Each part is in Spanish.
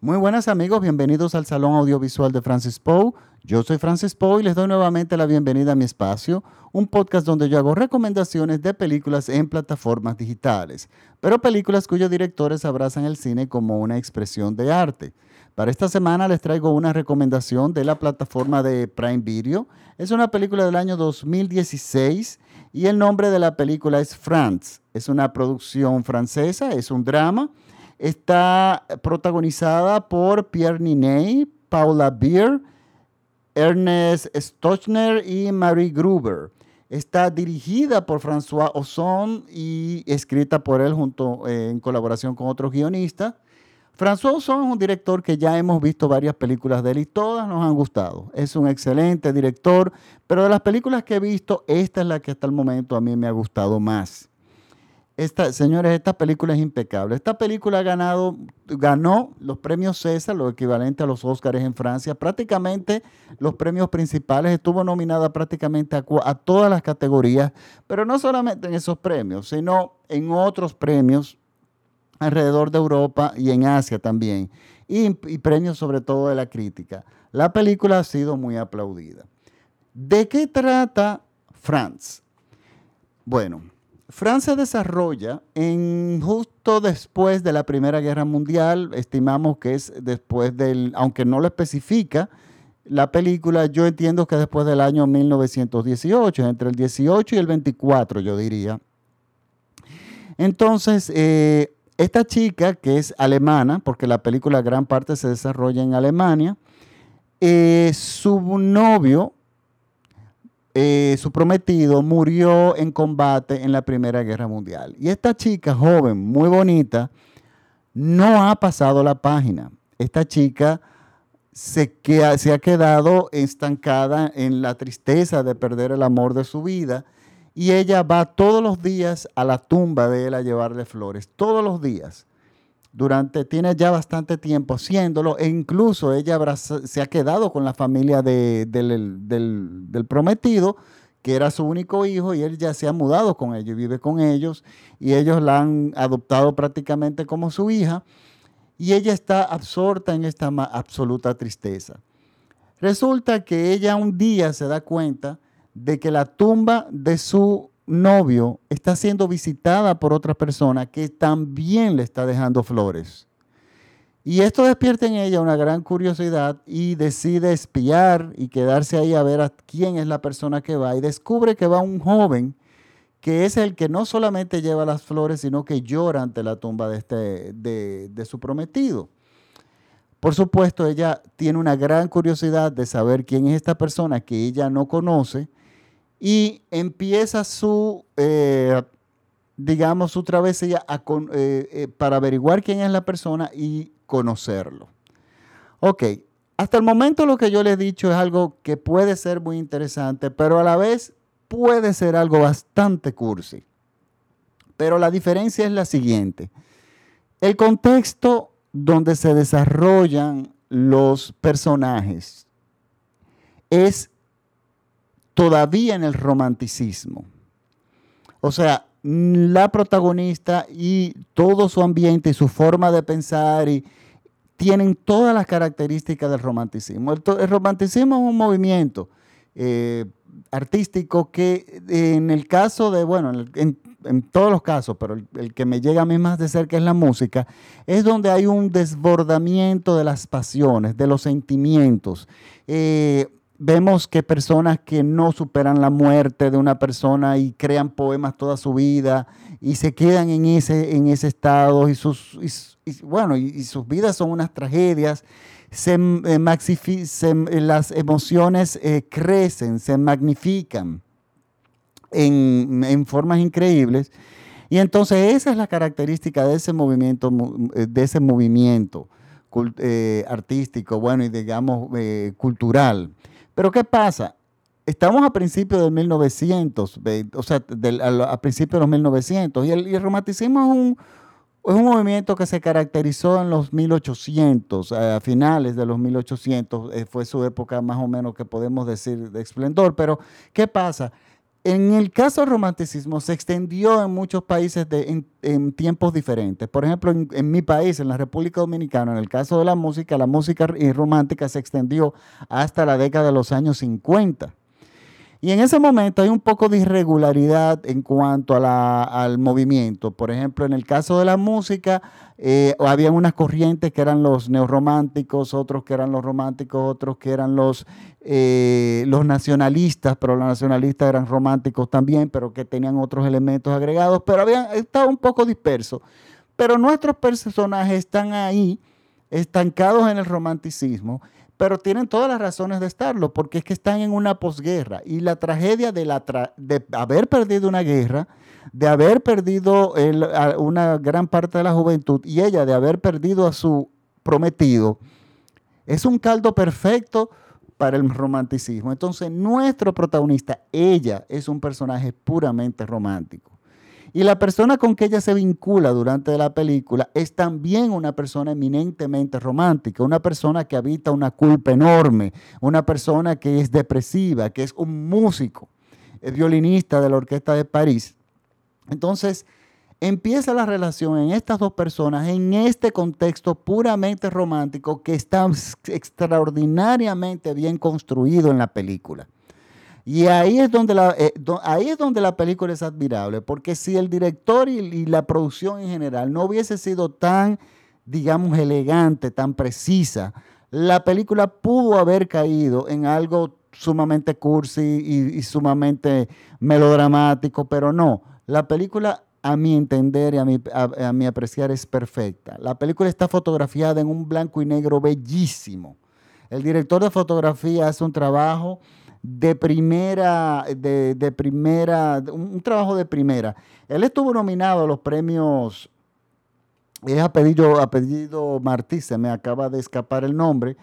Muy buenas amigos, bienvenidos al Salón Audiovisual de Francis Poe. Yo soy Francis Poe y les doy nuevamente la bienvenida a mi espacio, un podcast donde yo hago recomendaciones de películas en plataformas digitales, pero películas cuyos directores abrazan el cine como una expresión de arte. Para esta semana les traigo una recomendación de la plataforma de Prime Video. Es una película del año 2016 y el nombre de la película es France. Es una producción francesa, es un drama Está protagonizada por Pierre Niney, Paula Beer, Ernest Stochner y Marie Gruber. Está dirigida por François Ozon y escrita por él junto eh, en colaboración con otros guionistas. François Ozon es un director que ya hemos visto varias películas de él y todas nos han gustado. Es un excelente director, pero de las películas que he visto, esta es la que hasta el momento a mí me ha gustado más. Esta, señores, esta película es impecable. Esta película ha ganado, ganó los premios César, lo equivalente a los Óscares en Francia, prácticamente los premios principales. Estuvo nominada prácticamente a, todas las categorías, pero no solamente en esos premios, sino en otros premios alrededor de Europa y en Asia también, y, y premios sobre todo de la crítica. La película ha sido muy aplaudida. ¿De qué trata France? Bueno, Francia desarrolla en justo después de la Primera Guerra Mundial, estimamos que es después del, aunque no lo especifica, la película yo entiendo que después del año 1918, entre el 18 y el 24 yo diría. Entonces, eh, esta chica que es alemana, porque la película gran parte se desarrolla en Alemania, eh, su novio eh, su prometido murió en combate en la Primera Guerra Mundial. Y esta chica joven, muy bonita, no ha pasado la página. Esta chica se, se ha quedado estancada en la tristeza de perder el amor de su vida y ella va todos los días a la tumba de él a llevarle flores, todos los días durante, tiene ya bastante tiempo haciéndolo e incluso ella se ha quedado con la familia del, del, prometido, que era su único hijo, y él ya se ha mudado con ellos, vive con ellos, y ellos la han adoptado prácticamente como su hija, y ella está absorta en esta absoluta tristeza. Resulta que ella un día se da cuenta de que la tumba de su novio está siendo visitada por otra persona que también le está dejando flores. Y esto despierta en ella una gran curiosidad y decide espiar y quedarse ahí a ver a quién es la persona que va. Y descubre que va un joven que es el que no solamente lleva las flores, sino que llora ante la tumba de, este, de, de su prometido. Por supuesto, ella tiene una gran curiosidad de saber quién es esta persona que ella no conoce y empieza su, eh, digamos, su travesía eh, eh, para averiguar quién es la persona y conocerlo. Ok, hasta el momento lo que yo le he dicho es algo que puede ser muy interesante, pero a la vez puede ser algo bastante cursi. Pero la diferencia es la siguiente. El contexto donde se desarrollan los personajes es todavía en el romanticismo. O sea, la protagonista y todo su ambiente y su forma de pensar y tienen todas las características del romanticismo. El, romanticismo es un movimiento eh, artístico que en el caso de, bueno, en, todos los casos, pero el, que me llega a mí más de cerca es la música, es donde hay un desbordamiento de las pasiones, de los sentimientos. Eh, vemos que personas que no superan la muerte de una persona y crean poemas toda su vida y se quedan en ese, en ese estado y sus, bueno, y, sus vidas son unas tragedias, se, eh, las emociones eh, crecen, se magnifican en, en, formas increíbles. Y entonces esa es la característica de ese movimiento, de ese movimiento eh, artístico, bueno, y digamos cultural. Pero ¿qué pasa? Estamos a principios del 1900, o sea, a, principios de los 1900, y el, romanticismo es un, es un movimiento que se caracterizó en los 1800, a finales de los 1800, eh, fue su época más o menos que podemos decir de esplendor. Pero, ¿qué pasa? En el caso del romanticismo se extendió en muchos países en, tiempos diferentes. Por ejemplo, en, mi país, en la República Dominicana, en el caso de la música, la música romántica se extendió hasta la década de los años 50. Y en ese momento hay un poco de irregularidad en cuanto al movimiento. Por ejemplo, en el caso de la música, eh, había unas corrientes que eran los neorrománticos, otros que eran los románticos, otros que eran los, eh, los nacionalistas, pero los nacionalistas eran románticos también, pero que tenían otros elementos agregados, pero habían, estaba un poco disperso. Pero nuestros personajes están ahí, estancados en el romanticismo, pero tienen todas las razones de estarlo, porque es que están en una posguerra y la tragedia de, la de haber perdido una guerra, de haber perdido una gran parte de la juventud y ella de haber perdido a su prometido, es un caldo perfecto para el romanticismo. Entonces, nuestro protagonista, ella, es un personaje puramente romántico. Y la persona con que ella se vincula durante la película es también una persona eminentemente romántica, una persona que habita una culpa enorme, una persona que es depresiva, que es un músico, el violinista de la Orquesta de París. Entonces, empieza la relación en estas dos personas en este contexto puramente romántico que está extraordinariamente bien construido en la película. Y ahí es donde la, eh, ahí es donde la película es admirable, porque si el director y, la producción en general no hubiese sido tan, digamos, elegante, tan precisa, la película pudo haber caído en algo sumamente cursi y, sumamente melodramático, pero no. La película, a mi entender y a mi, a mi apreciar, es perfecta. La película está fotografiada en un blanco y negro bellísimo. El director de fotografía hace un trabajo de primera, de, primera, un, trabajo de primera. Él estuvo nominado a los premios, es apellido, apellido Martí, se me acaba de escapar el nombre,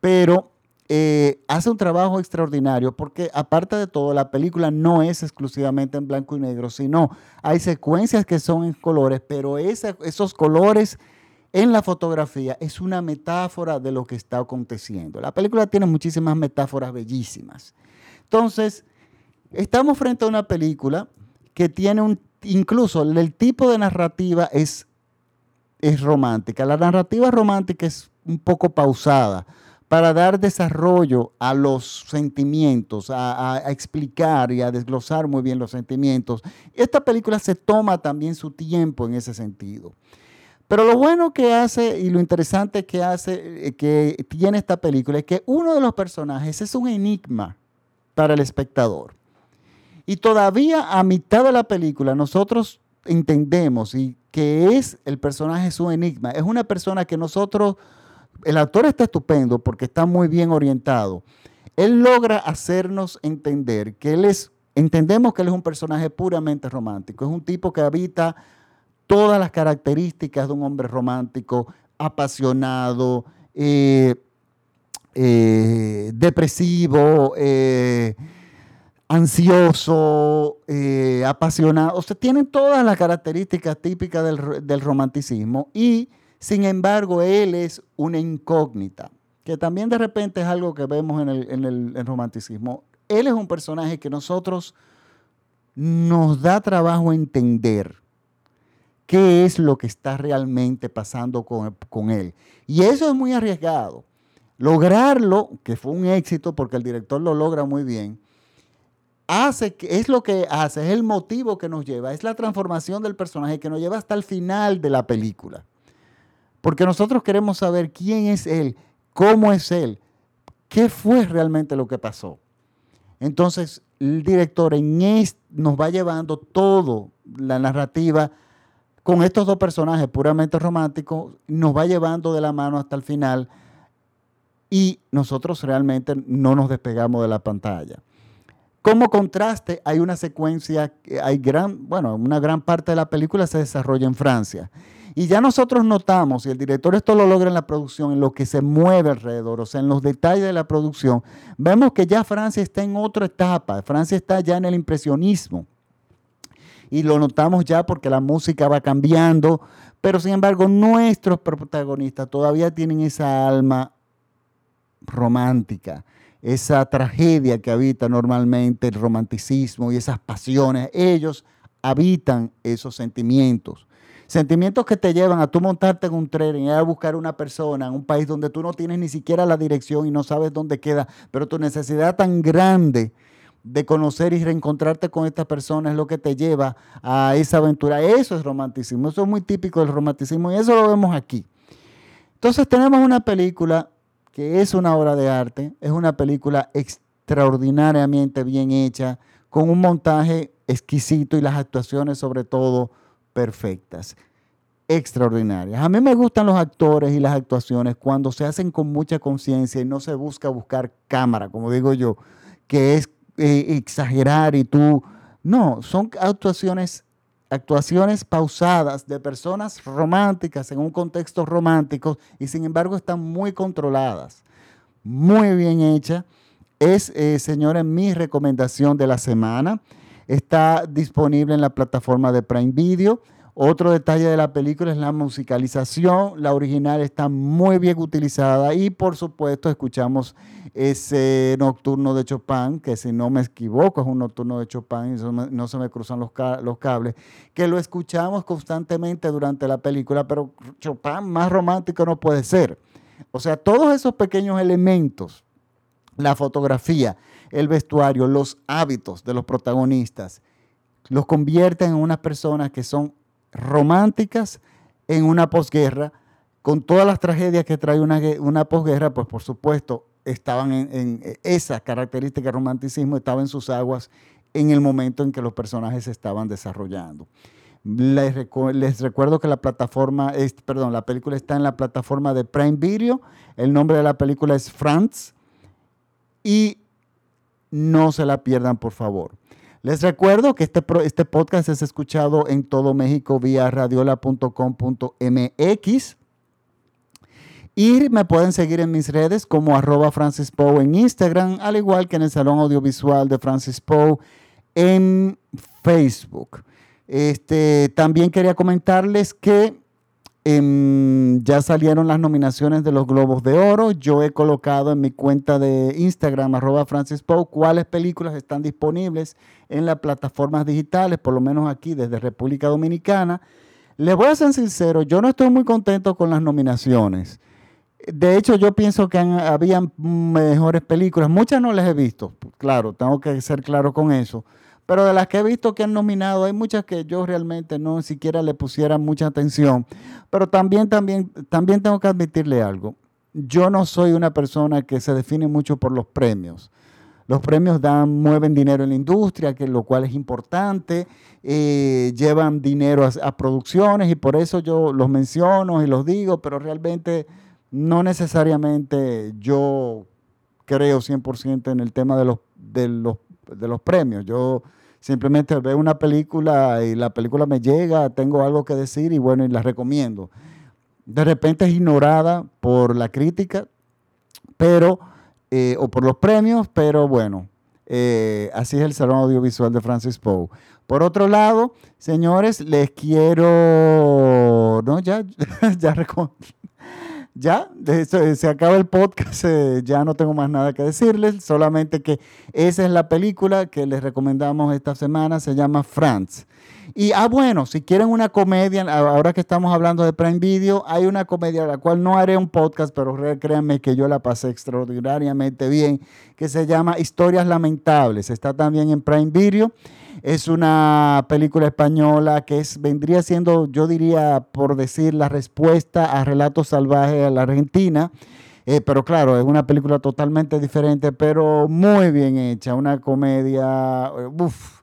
pero eh, hace un trabajo extraordinario porque aparte de todo, la película no es exclusivamente en blanco y negro, sino hay secuencias que son en colores, pero esos colores en la fotografía es una metáfora de lo que está aconteciendo. La película tiene muchísimas metáforas bellísimas. Entonces, estamos frente a una película que tiene un, incluso el tipo de narrativa es, es romántica. La narrativa romántica es un poco pausada para dar desarrollo a los sentimientos, a, explicar y a desglosar muy bien los sentimientos. Esta película se toma también su tiempo en ese sentido. Pero lo bueno que hace y lo interesante que hace, eh, que tiene esta película es que uno de los personajes es un enigma para el espectador. Y todavía a mitad de la película nosotros entendemos y que es el personaje su enigma. Es una persona que nosotros, el actor está estupendo porque está muy bien orientado. Él logra hacernos entender que él es, entendemos que él es un personaje puramente romántico. Es un tipo que habita todas las características de un hombre romántico, apasionado, eh, eh, depresivo, eh, ansioso, eh, apasionado. O sea, tienen todas las características típicas del, romanticismo y, sin embargo, él es una incógnita, que también de repente es algo que vemos en el, en el romanticismo. Él es un personaje que nosotros nos da trabajo entender qué es lo que está realmente pasando con, con él. Y eso es muy arriesgado. Lograrlo, que fue un éxito porque el director lo logra muy bien, hace es lo que hace, es el motivo que nos lleva, es la transformación del personaje que nos lleva hasta el final de la película. Porque nosotros queremos saber quién es él, cómo es él, qué fue realmente lo que pasó. Entonces, el director en nos va llevando todo la narrativa con estos dos personajes puramente románticos, nos va llevando de la mano hasta el final y nosotros realmente no nos despegamos de la pantalla. Como contraste, hay una secuencia, hay gran, bueno, una gran parte de la película se desarrolla en Francia. Y ya nosotros notamos, y el director esto lo logra en la producción, en lo que se mueve alrededor, o sea, en los detalles de la producción, vemos que ya Francia está en otra etapa, Francia está ya en el impresionismo. Y lo notamos ya porque la música va cambiando, pero sin embargo nuestros protagonistas todavía tienen esa alma romántica, esa tragedia que habita normalmente el romanticismo y esas pasiones. Ellos habitan esos sentimientos. Sentimientos que te llevan a tú montarte en un tren y a buscar una persona en un país donde tú no tienes ni siquiera la dirección y no sabes dónde queda, pero tu necesidad tan grande de conocer y reencontrarte con esta persona es lo que te lleva a esa aventura. Eso es romanticismo, eso es muy típico del romanticismo y eso lo vemos aquí. Entonces tenemos una película que es una obra de arte, es una película extraordinariamente bien hecha, con un montaje exquisito y las actuaciones sobre todo perfectas, extraordinarias. A mí me gustan los actores y las actuaciones cuando se hacen con mucha conciencia y no se busca buscar cámara, como digo yo, que es eh, exagerar y tú... No, son actuaciones, actuaciones pausadas de personas románticas en un contexto romántico y sin embargo están muy controladas, muy bien hechas. Es, eh, señores, mi recomendación de la semana. Está disponible en la plataforma de Prime Video. Otro detalle de la película es la musicalización. La original está muy bien utilizada y por supuesto escuchamos ese nocturno de Chopin, que si no me equivoco es un nocturno de Chopin y no se me cruzan los, los cables, que lo escuchamos constantemente durante la película, pero Chopin más romántico no puede ser. O sea, todos esos pequeños elementos, la fotografía, el vestuario, los hábitos de los protagonistas, los convierten en unas personas que son románticas en una posguerra, con todas las tragedias que trae una, una posguerra, pues por supuesto estaban en, en esa característica de romanticismo, estaba en sus aguas en el momento en que los personajes se estaban desarrollando. Les, les, recuerdo que la plataforma, es, perdón, la película está en la plataforma de Prime Video. El nombre de la película es France. Y no se la pierdan, por favor. Les recuerdo que este, este podcast es escuchado en todo México vía radiola.com.mx. Y me pueden seguir en mis redes como arroba en Instagram, al igual que en el Salón Audiovisual de Francis Poe en Facebook. Este, también quería comentarles que Em, ya salieron las nominaciones de los Globos de Oro. Yo he colocado en mi cuenta de Instagram, arroba Francis cuáles películas están disponibles en las plataformas digitales, por lo menos aquí desde República Dominicana. Les voy a ser sincero, yo no estoy muy contento con las nominaciones. De hecho, yo pienso que habían mejores películas. Muchas no las he visto, claro, tengo que ser claro con eso. Pero de las que he visto que han nominado, hay muchas que yo realmente no siquiera le pusiera mucha atención. Pero también, también, también tengo que admitirle algo. Yo no soy una persona que se define mucho por los premios. Los premios dan, mueven dinero en la industria, que, lo cual es importante, eh, llevan dinero a, a, producciones y por eso yo los menciono y los digo, pero realmente no necesariamente yo creo 100% en el tema de los, de los de los premios. Yo simplemente veo una película y la película me llega, tengo algo que decir y bueno, y la recomiendo. De repente es ignorada por la crítica, pero, eh, o por los premios, pero bueno, eh, así es el Salón Audiovisual de Francis Poe. Por otro lado, señores, les quiero, no, ya, ya, ya, se acaba el podcast, eh, ya no tengo más nada que decirles, solamente que esa es la película que les recomendamos esta semana, se llama France. Y, ah, bueno, si quieren una comedia, ahora que estamos hablando de Prime Video, hay una comedia, la cual no haré un podcast, pero créanme que yo la pasé extraordinariamente bien, que se llama Historias Lamentables. Está también en Prime Video. Es una película española que es, vendría siendo, yo diría, por decir, la respuesta a Relatos Salvajes a la Argentina. Eh, pero claro, es una película totalmente diferente, pero muy bien hecha. Una comedia, uff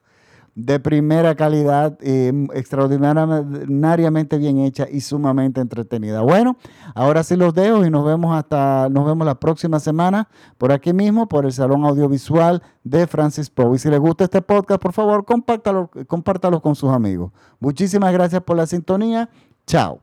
de primera calidad, extraordinariamente bien hecha y sumamente entretenida. Bueno, ahora sí los dejo y nos vemos hasta nos vemos la próxima semana por aquí mismo por el Salón Audiovisual de Francis Poe. Y si les gusta este podcast, por favor, compártalo, compártalo con sus amigos. Muchísimas gracias por la sintonía. Chao.